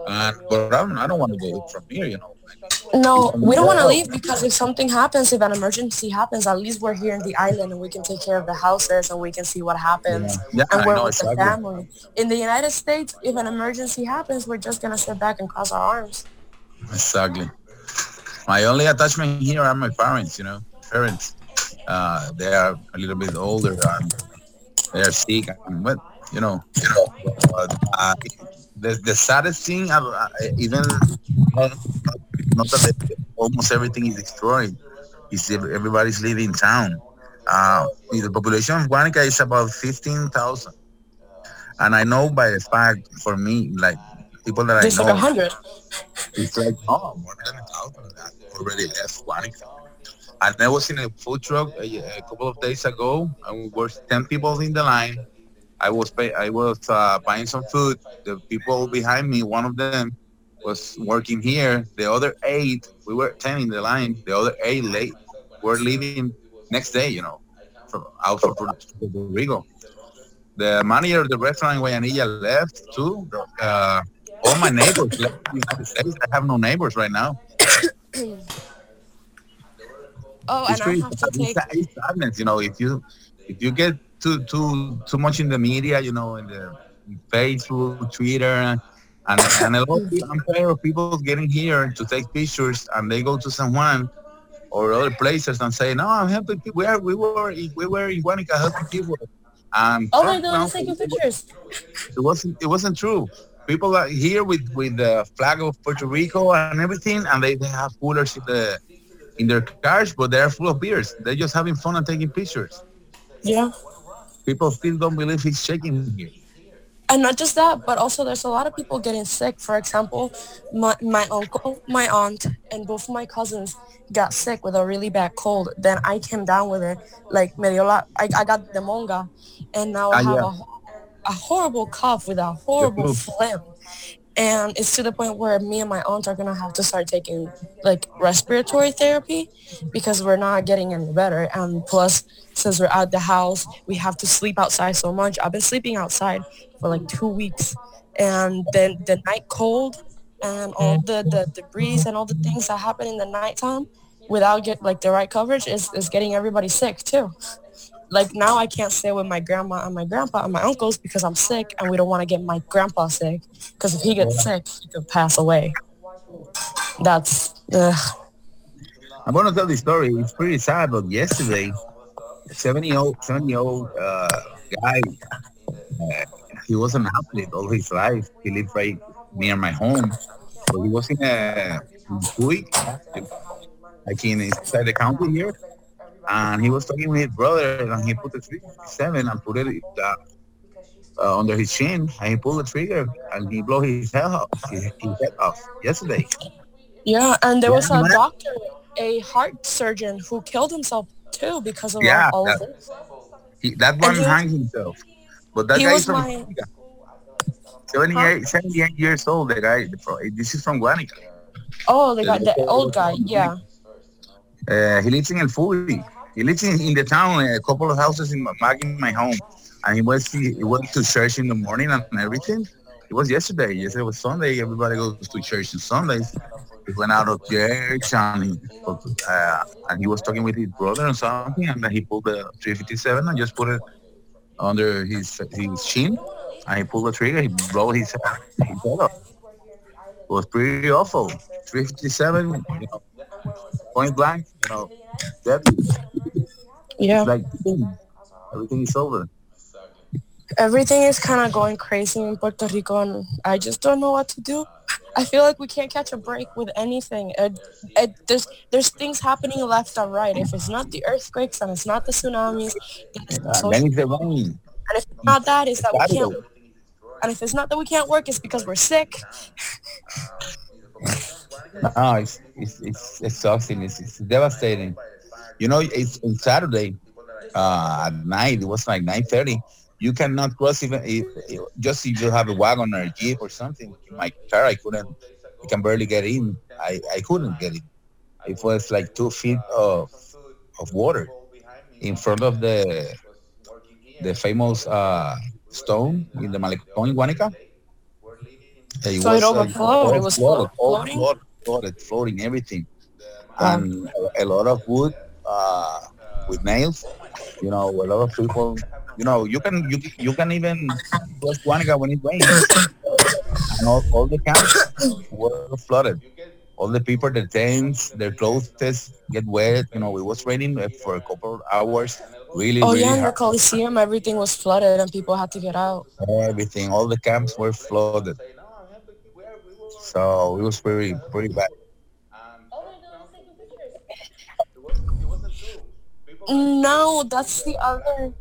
And, but I don't, I don't want to go from here, you know. No, we don't want to leave because if something happens, if an emergency happens, at least we're here in the island and we can take care of the houses and we can see what happens. Yeah, and we're know with the family. In the United States, if an emergency happens, we're just gonna sit back and cross our arms. Exactly. My only attachment here are my parents, you know, parents. Uh, they are a little bit older and they are sick and what, you know. But, uh, the, the saddest thing, uh, uh, even uh, not that they- almost everything is destroyed, is everybody's living in town. Uh, the population of Guanica is about 15,000. And I know by the fact, for me, like people that There's I like know, hundred. it's like, oh, more than a thousand already left Guanica. And I was in a food truck a, a couple of days ago, and we were ten people in the line. I was pay, I was uh, buying some food. The people behind me, one of them was working here. The other eight, we were ten in the line. The other eight late were leaving next day. You know, from out from Puerto Rico. The manager of the restaurant in Guayanilla left too. Uh, all my neighbors left. I have no neighbors right now. Oh, It's and I have to take. it's sadness, you know. If you if you get too too too much in the media, you know, in the Facebook, Twitter, and and a lot of people, I'm tired of people getting here to take pictures, and they go to San Juan or other places and say, "No, I'm helping people. We, are, we were in- we were in Guanica helping people." And Oh my God, I'm taking pictures. it wasn't it wasn't true. People are here with with the flag of Puerto Rico and everything, and they, they have coolers in the in their cars, but they're full of beers. They're just having fun and taking pictures. Yeah. People still don't believe it's shaking here. And not just that, but also there's a lot of people getting sick. For example, my, my uncle, my aunt, and both my cousins got sick with a really bad cold. Then I came down with it, like medio la- I, I got the monga, and now I Ah, have yeah. a, a horrible cough with a horrible flu. phlegm. And it's to the point where me and my aunt are gonna have to start taking like respiratory therapy because we're not getting any better. And plus, since we're out the house, we have to sleep outside so much. I've been sleeping outside for like two weeks, and then the night cold and all the the, breeze and all the things that happen in the nighttime without get like the right coverage is, is getting everybody sick too. Like now I can't stay with my grandma and my grandpa and my uncles because I'm sick and we don't want to get my grandpa sick because if he gets sick, he could pass away. That's ugh. I'm gonna tell the story. It's pretty sad, but yesterday, 70 old 70 old uh, guy. Uh, he was an athlete all his life. He lived right near my home. So he was in a Puig, like in inside the county here, and he was talking with his brother, and he put the 357 and put it uh, uh, under his chin, and he pulled the trigger, and he blew his head off, his, his head off yesterday. yeah. And there was Yeah, a man. doctor, a heart surgeon who killed himself too because of Yeah, all, all of that- this. He, that one he- hangs himself. But that guy is from my- Guanica. 78, 78 years old. The guy, this is from Guanica. Oh, the guy, the old guy, yeah. Uh, he lives in El Furi. He lives in, in the town, a couple of houses in my, back in my home. And he was he, he went to church in the morning and everything. It was yesterday. Yesterday was Sunday. Everybody goes to church on Sundays. He went out of church and he, uh, and he was talking with his brother or something. And then he pulled the 357 and just put it under his his chin. And he pulled the trigger. He blew his, his head. It was pretty awful. 357, you know, point blank, you know, deadly. Yeah. Like, boom, everything is over. everything is kind of going crazy in Puerto Rico, and I just don't know what to do. I feel like we can't catch a break with anything. It, it, there's there's things happening left and right. If it's not the earthquakes and it's not the tsunamis, then it's ah, the And social- then it's the rain. and if it's not that, it's that we can't. And if it's not that we can't work, it's because we're sick. No, it's it's it's exhausting. It's, it's devastating. You know, it's on Saturday uh, at night. It was like nine thirty. You cannot cross even if, if- just if you have a wagon or a jeep or something. In my car, I couldn't. I can barely get in. I, I couldn't get in. It was like two feet of of water in front of the the famous uh, stone in the Malecón in Guanica. It So it uh. It was flooded, floating? flooded, flooded, floating, everything, Wow. and a, a lot of wood uh, with nails. You know, a lot of people. You know, you can you you can even cross Guanica when it rains, and all, all the camps were flooded. All the people, their tents, their clothes get wet. You know, it was raining uh, for a couple of hours. Really, Oh really yeah, in the. Coliseum, everything was flooded and people had to get out. everything. All the camps were flooded. So it was pretty pretty bad. No, that's the other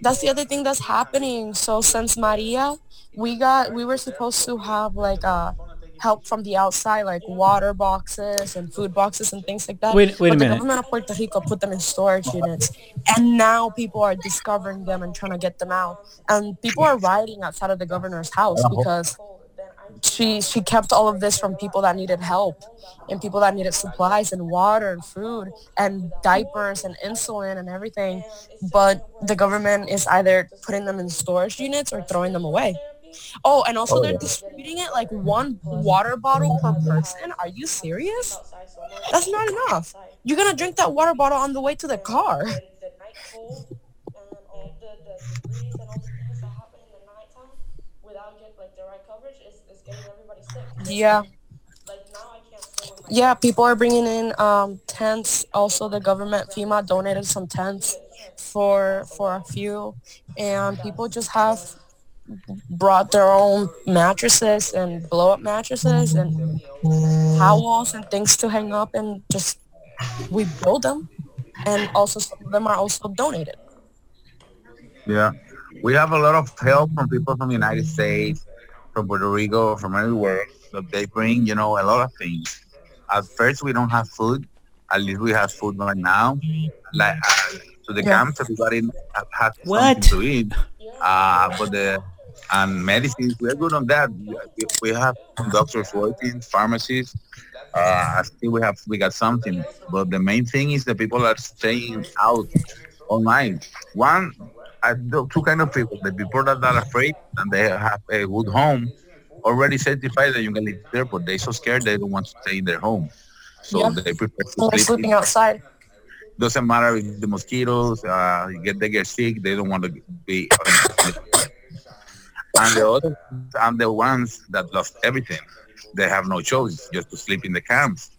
that's the other thing that's happening. So since Maria, we got we were supposed to have like uh help from the outside, like water boxes and food boxes and things like that. Wait- wait a but minute. The government of Puerto Rico put them in storage units, and now people are discovering them and trying to get them out. And people are rioting outside of the governor's house because she she kept all of this from people that needed help and people that needed supplies and water and food and diapers and insulin and everything. But the government is either putting them in storage units or throwing them away. Oh and also Oh, they're yeah. distributing it like one water bottle per person? Are you serious? That's not enough. You're gonna drink that water bottle on the way to the car yeah. Yeah people are bringing in um tents. Also the government fema donated some tents for for a few. And people just have brought their own mattresses and blow up mattresses and towels and things to hang up and just we build them. And also some of them are also donated. Yeah, we have a lot of help from people from the United States, from Puerto Rico, from everywhere. That they bring, you know, a lot of things. At first, we don't have food. At least we have food right now. Like uh, to the Yeah. camps, everybody ha- has What? something to eat. Uh, but the and medicines, we're good on that. We, we have doctors working, pharmacies. Uh, still we have we got something. But the main thing is the people are staying out online. One, I two kind of people: the people that are afraid and they have a good home, already certified that you can live there, but they're so scared they don't want to stay in their home, so Yeah. they prefer to sleep. sleeping outside Doesn't matter if the mosquitoes, uh, get they get sick, they don't want to be. and the other, and the ones that lost everything, they have no choice just to sleep in the camps.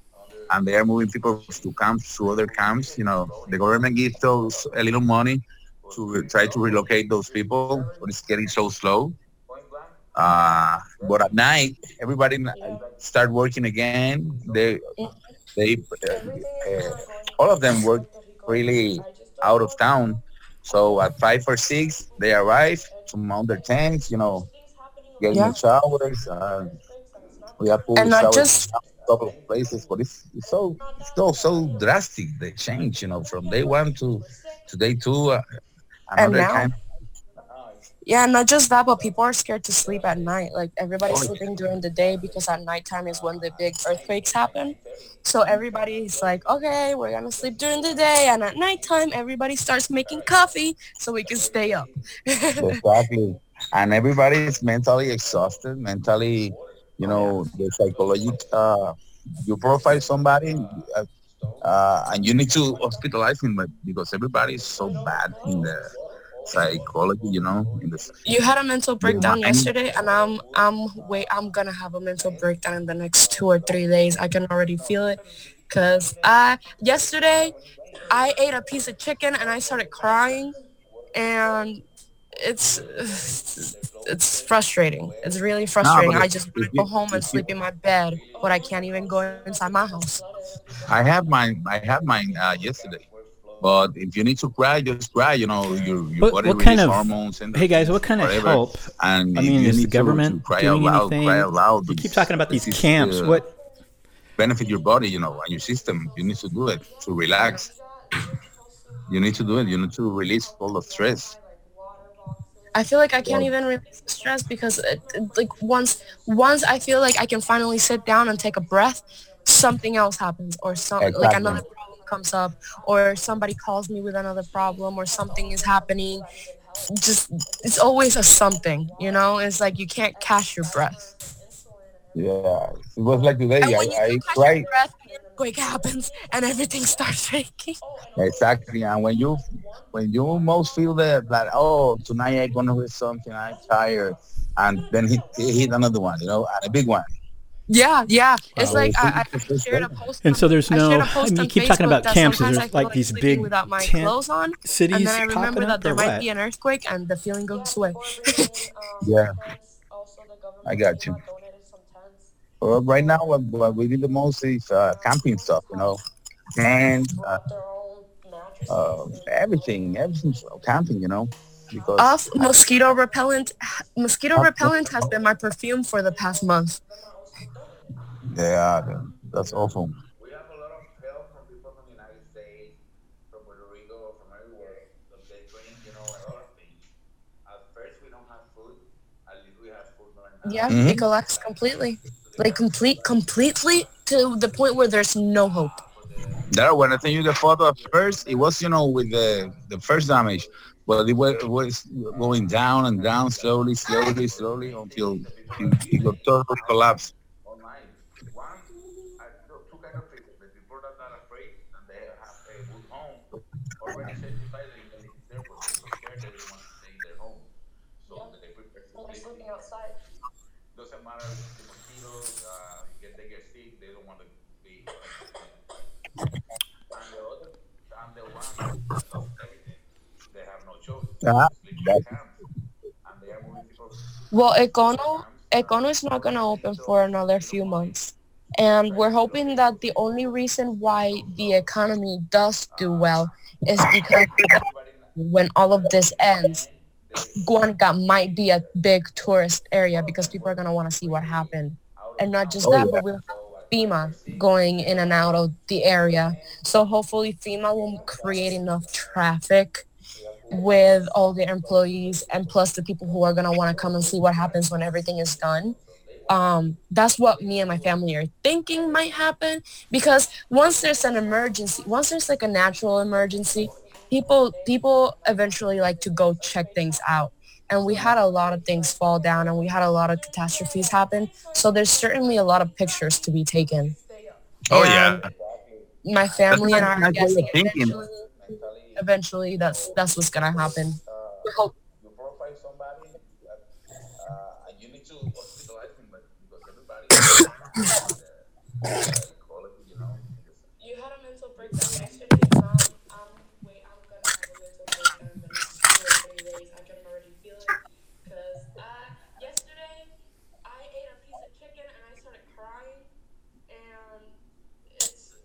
And they are moving people to camps, to other camps. You know, the government gives those a little money to try to relocate those people, but it's getting so slow. Uh, but at night, everybody start working again. They, they, uh, uh, all of them work really out of town. So at five or six, they arrive to mount their tents. You know, get in Yeah. showers. Uh, we have pool And not showers just- in a couple of places, but it's, it's so it's so so drastic. The change, you know, from day one to to day two. Uh, And another now- kind Yeah, not just that, but people are scared to sleep at night. Like everybody's Oh, sleeping during the day because at nighttime is when the big earthquakes happen. So everybody's like, okay, we're gonna sleep during the day, and at nighttime everybody starts making coffee so we can stay up. exactly. And everybody is mentally exhausted, mentally, you know, the psychological. Uh, you profile somebody, uh, uh, and you need to hospitalize him, but because everybody is so bad in the psychology, you know, You had a mental breakdown yesterday, and I'm I'm wait I'm gonna have a mental breakdown in the next two or three days. I can already feel it, cause I yesterday I ate a piece of chicken and I started crying, and it's it's frustrating. It's really frustrating. but I just want to go home and sleep in my bed, but I can't even go inside my house. I have mine. I have mine uh, yesterday. But if you need to cry, just cry. You know, your, your What- body what kind release of- hormones. And Hey guys, what kind of whatever. help? And I mean, you is the need to- government to cry doing out loud, anything? Cry out loud. You keep talking about these this is, camps. uh, What? benefit your body, you know, and your system. You need to do it to relax. You need to do it. You need to release all the stress. I feel like I can't Yeah. even release the stress because it, it- like once once I feel like I can finally sit down and take a breath, something else happens or some like Exactly. another problem comes up or somebody calls me with another problem or something is happening just it's always a something you know it's like you can't catch your breath Yeah, it was like today. and I, when you I do cried. breath earthquake happens and everything starts shaking Exactly, and when you when you most feel that that oh tonight I'm gonna hit something, I'm tired, and then he, he hit another one, you know, and a big one. Yeah yeah it's Wow. like I, I It's shared a post And on- so there's I no- shared a I post mean, you on keep talking Facebook about that camps, and sometimes there's I feel like these sleeping big without my tent clothes on cities and then I remember popping that up, there might what? be an earthquake and the feeling goes away Yeah. I got you. Well, right now, what, what we did the most is uh, camping stuff, you know, and uh, uh, everything, everything camping, you know, because Off mosquito repellent. Mosquito repellent has been my perfume for the past month. Yeah, that's awful. We have a lot of help from people from the United States, from Puerto Rico, from everywhere. That they bring, you know, a lot of things. At first, we don't have food. At least we have food right now. Yeah, Mhm. it collects completely, like complete, completely to the point where there's no hope. That when I sent you the photo at first, it was you know with the the first damage, but it was, was going down and down slowly, slowly, slowly until it, it got total collapse. Online. One, I, no, two kind of people. The people that are afraid and they have a good home already certified that they live there, but they're so scared they don't want to stay in their home. So they prepare to sleep. Doesn't matter if the mosquitoes, uh, get they get sick, they don't want to be. And the other, and the one that does everything, they have no choice. Sleep in the camps. And they are moving people. Well, Econo, Econo is not gonna open for another few months, and we're hoping that the only reason why the economy does do well is because when all of this ends, Guanica might be a big tourist area because people are gonna want to see what happened, and not just Oh, that, yeah. but we'll FEMA going in and out of the area. So hopefully FEMA will create enough traffic with all the employees and plus the people who are going to want to come and see what happens when everything is done. Um, that's what me and my family are thinking might happen because once there's an emergency, once there's like a natural emergency, people people eventually like to go check things out. And we had a lot of things fall down and we had a lot of catastrophes happen. So there's certainly a lot of pictures to be taken. Oh And yeah, My family and I are that's guessing thinking. eventually, eventually that's that's what's gonna happen. We hope you profile somebody, uh, and you need to hospitalize him, but because everybody quality, you know. You had a mental breakdown yesterday. Um, wait, I'm gonna have a mental breakdown in the next two or three days. I can already feel it. Cause uh, yesterday I ate a piece of chicken and I started crying, and it's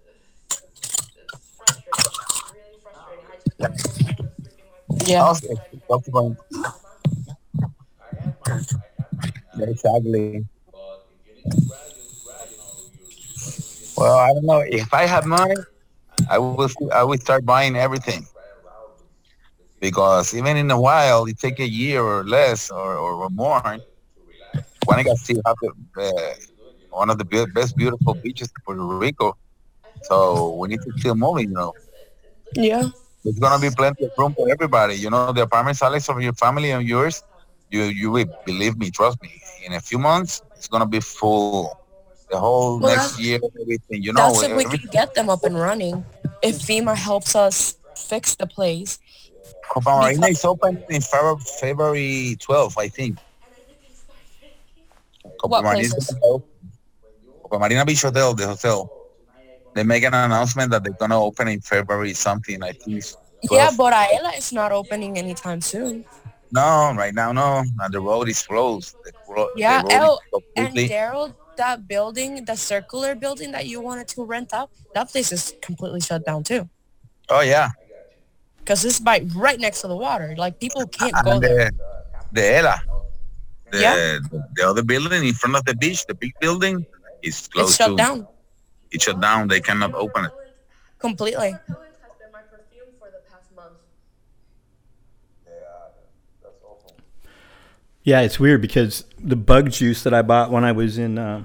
it's frustrating, really frustrating. I just went home and was sleeping like Yeah. Okay, that's fine. I have my, I have my, exactly. but if you need to cry, just cry, you know, you, you Well, I don't know if I have money, I will I will start buying everything because even in a while, it take a year or less or, or more. Guanica still have the, uh, one of the be- best beautiful beaches in Puerto Rico, so we need to still moving. You know, Yeah. there's gonna be plenty of room for everybody. You know, the apartment size of your family and yours, you you will believe me, trust me. In a few months, it's gonna be full. The whole Well, next year, everything. You know, That's if we can get them up and running. If FEMA helps us fix the place. Copa Marina is open in February, February 12th, I think. Copa What Marina, places? Copa Marina Beach Hotel, the hotel. They make an announcement that they're gonna open in February something. I think. Yeah, 12th. but Aela is not opening anytime soon. no, right now no, and the road is closed. The, Yeah, the road is And. Daryl, that building, the circular building that you wanted to rent out, that place is completely shut down too. Oh yeah, Because this by right next to the water. Like people can't go and there. the the ELA, the, Yeah. the other building in front of the beach, the big building, is closed It's shut too. down It's shut down. They cannot open it. completely. Yeah, it's weird because the bug juice that I bought when I was in uh,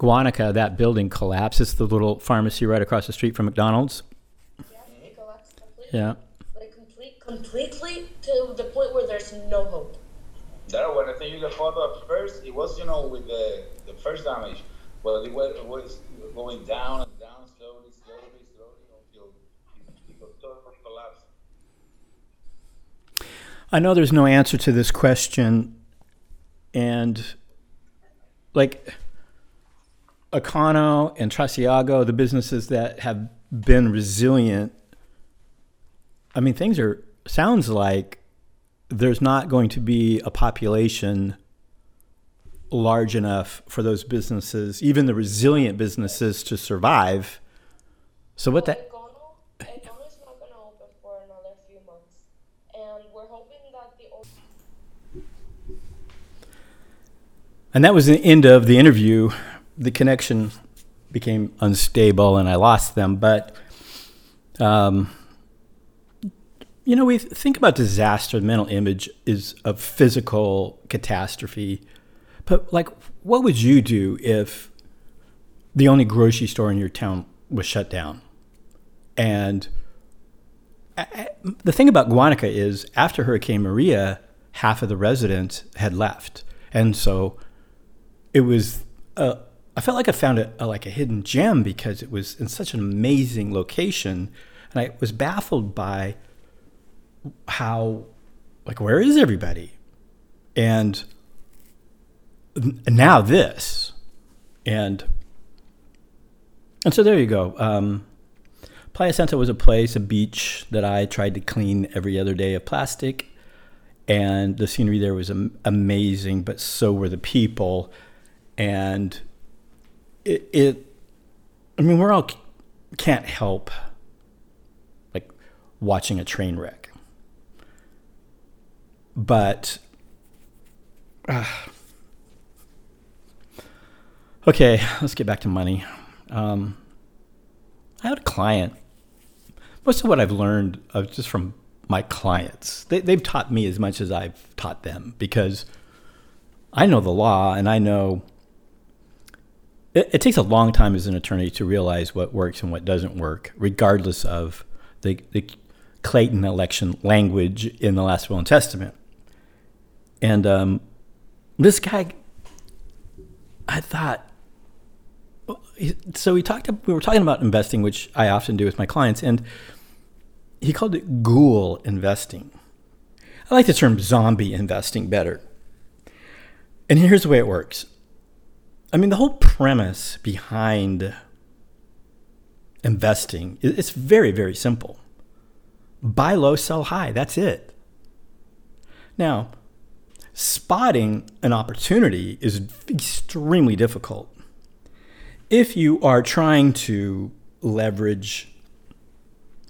Guanica, that building collapsed. It's the little pharmacy right across the street from McDonald's. Yeah, it collapsed completely. Yeah. Like complete, completely to the point where there's no hope. That when I think you the photo at first, it was you know with the the first damage, but it was, it was going down and down slowly, slowly, slowly until it, it totally collapsed. I know there's no answer to this question, and like Econo and Trasiego, the businesses that have been resilient. I mean, things are sounds like there's not going to be a population large enough for those businesses, even the resilient businesses, to survive. So what that Econo, Econo is not going to open for another few months, and we're hoping that the And that was the end of the interview. The connection became unstable and I lost them. But, um, you know, we think about disaster, the mental image is a physical catastrophe. But, like, what would you do if the only grocery store in your town was shut down? And I- I- the thing about Guanica is, after Hurricane Maria, half of the residents had left. And so it was uh, I felt like I found it a, like a hidden gem because it was in such an amazing location, and I was baffled by how like where is everybody, and now this, and and so there you go. Um, Playa Santa was a place, a beach that I tried to clean every other day of plastic, and the scenery there was am- amazing, but so were the people and it, it i mean we're all can't help like watching a train wreck. But uh, okay let's get back to money. Um, i had a client most of what i've learned of just from my clients they, they've taught me as much as i've taught them because i know the law and i know it, it, takes a long time as an attorney to realize what works and what doesn't work, regardless of the, the Clayton election language in the last will and testament. And um, this guy, I thought, so we talked. We were talking about investing, which I often do with my clients, and he called it ghoul investing. I like the term zombie investing better. And here's the way it works I mean, the whole premise behind investing it's very, very simple. Buy low, sell high. That's it. Now, spotting an opportunity is extremely difficult. If you are trying to leverage,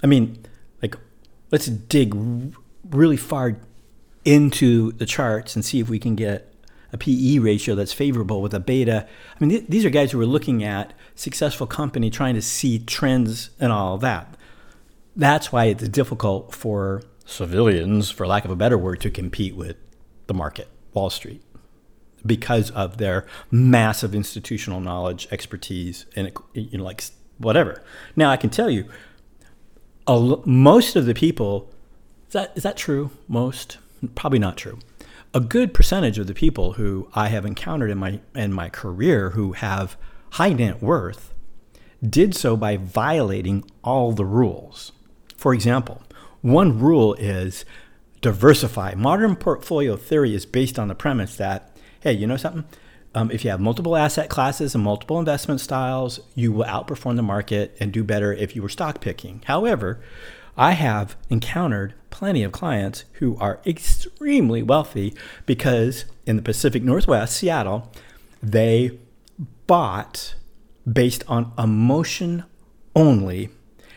I mean, like, let's dig really far into the charts and see if we can get a PE ratio that's favorable with a beta. I mean, th- these are guys who are looking at successful company trying to see trends and all that. That's why it's difficult for civilians, for lack of a better word, to compete with the market, Wall Street, because of their massive institutional knowledge, expertise, and you know, like whatever. Now, I can tell you, most of the people. Is that is that true? Most probably not true a good percentage of the people who I have encountered in my in my career who have high net worth did so by violating all the rules. For example, one rule is diversify. Modern portfolio theory is based on the premise that, hey, you know something? Um, if you have multiple asset classes and multiple investment styles, you will outperform the market and do better if you were stock picking. However, I have encountered plenty of clients who are extremely wealthy because in the Pacific Northwest, Seattle, they bought based on emotion only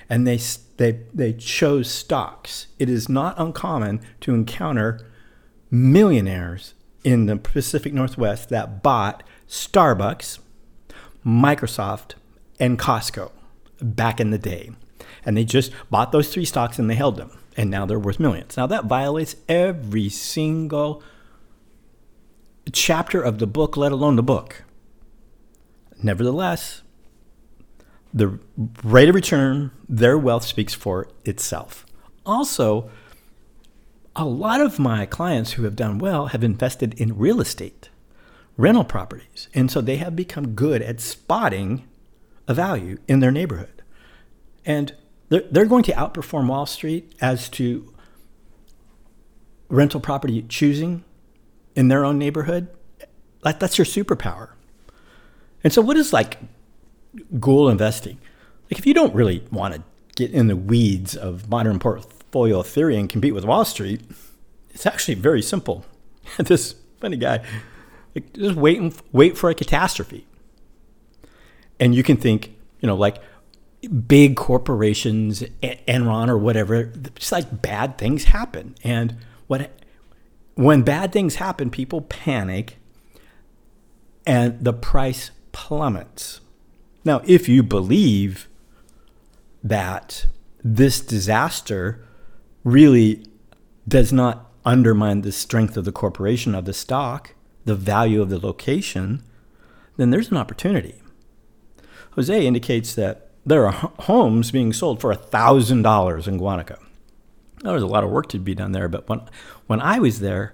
and they they they chose stocks. It is not uncommon to encounter millionaires in the Pacific Northwest that bought Starbucks, Microsoft, and Costco back in the day and they just bought those three stocks and they held them and now they're worth millions now that violates every single chapter of the book let alone the book Nevertheless, the rate of return, their wealth speaks for itself. Also, a lot of my clients who have done well have invested in real estate, rental properties. And so they have become good at spotting a value in their neighborhood. And they're, they're going to outperform Wall Street as to rental property choosing in their own neighborhood. That, that's your superpower. And so, what is like goal investing? Like, if you don't really want to get in the weeds of modern portfolio theory and compete with Wall Street, it's actually very simple. this funny guy, like, just wait and wait for a catastrophe, and you can think, you know, like big corporations, Enron or whatever, just like bad things happen, and what when bad things happen, people panic, and the price plummets. Now, if you believe that this disaster really does not undermine the strength of the corporation of the stock, the value of the location, then there's an opportunity. Jose indicates that there are homes being sold for $1,000 in Guanica. Now, there's a lot of work to be done there, but when, when I was there,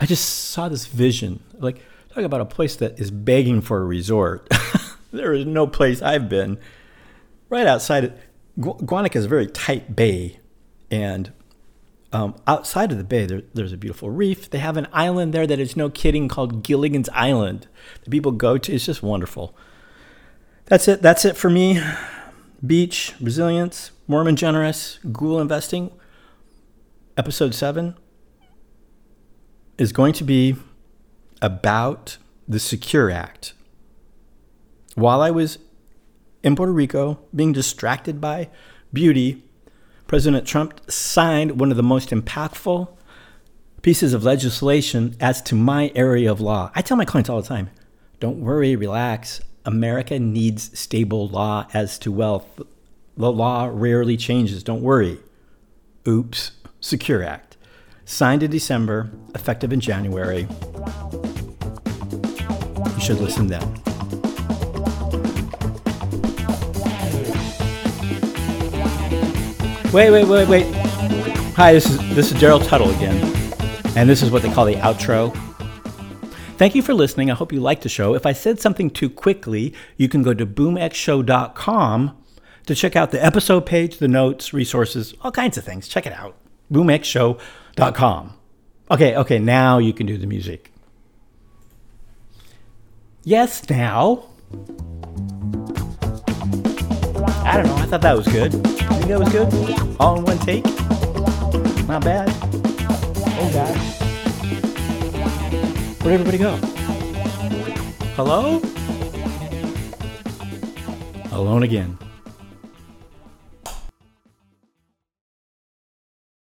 I just saw this vision. Like, Talk about a place that is begging for a resort. there is no place I've been right outside of Gu- Guanica is a very tight bay, and um, outside of the bay, there, there's a beautiful reef. They have an island there that is no kidding called Gilligan's Island The people go to. It's just wonderful. That's it. That's it for me. Beach, resilience, Mormon generous, ghoul investing. Episode seven is going to be about the Secure Act. While I was in Puerto Rico being distracted by beauty, President Trump signed one of the most impactful pieces of legislation as to my area of law. I tell my clients all the time don't worry, relax. America needs stable law as to wealth. The law rarely changes. Don't worry. Oops. Secure Act. Signed in December, effective in January. You should listen then. Wait, wait, wait, wait. Hi, this is this is Daryl Tuttle again, and this is what they call the outro. Thank you for listening. I hope you liked the show. If I said something too quickly, you can go to boomxshow.com to check out the episode page, the notes, resources, all kinds of things. Check it out. boomxshow.com. Okay, okay, now you can do the music. Yes, now. I don't know. I thought that was good. Think that was good? All in one take? Not bad. Oh, God. Where'd everybody go? Hello? Alone again.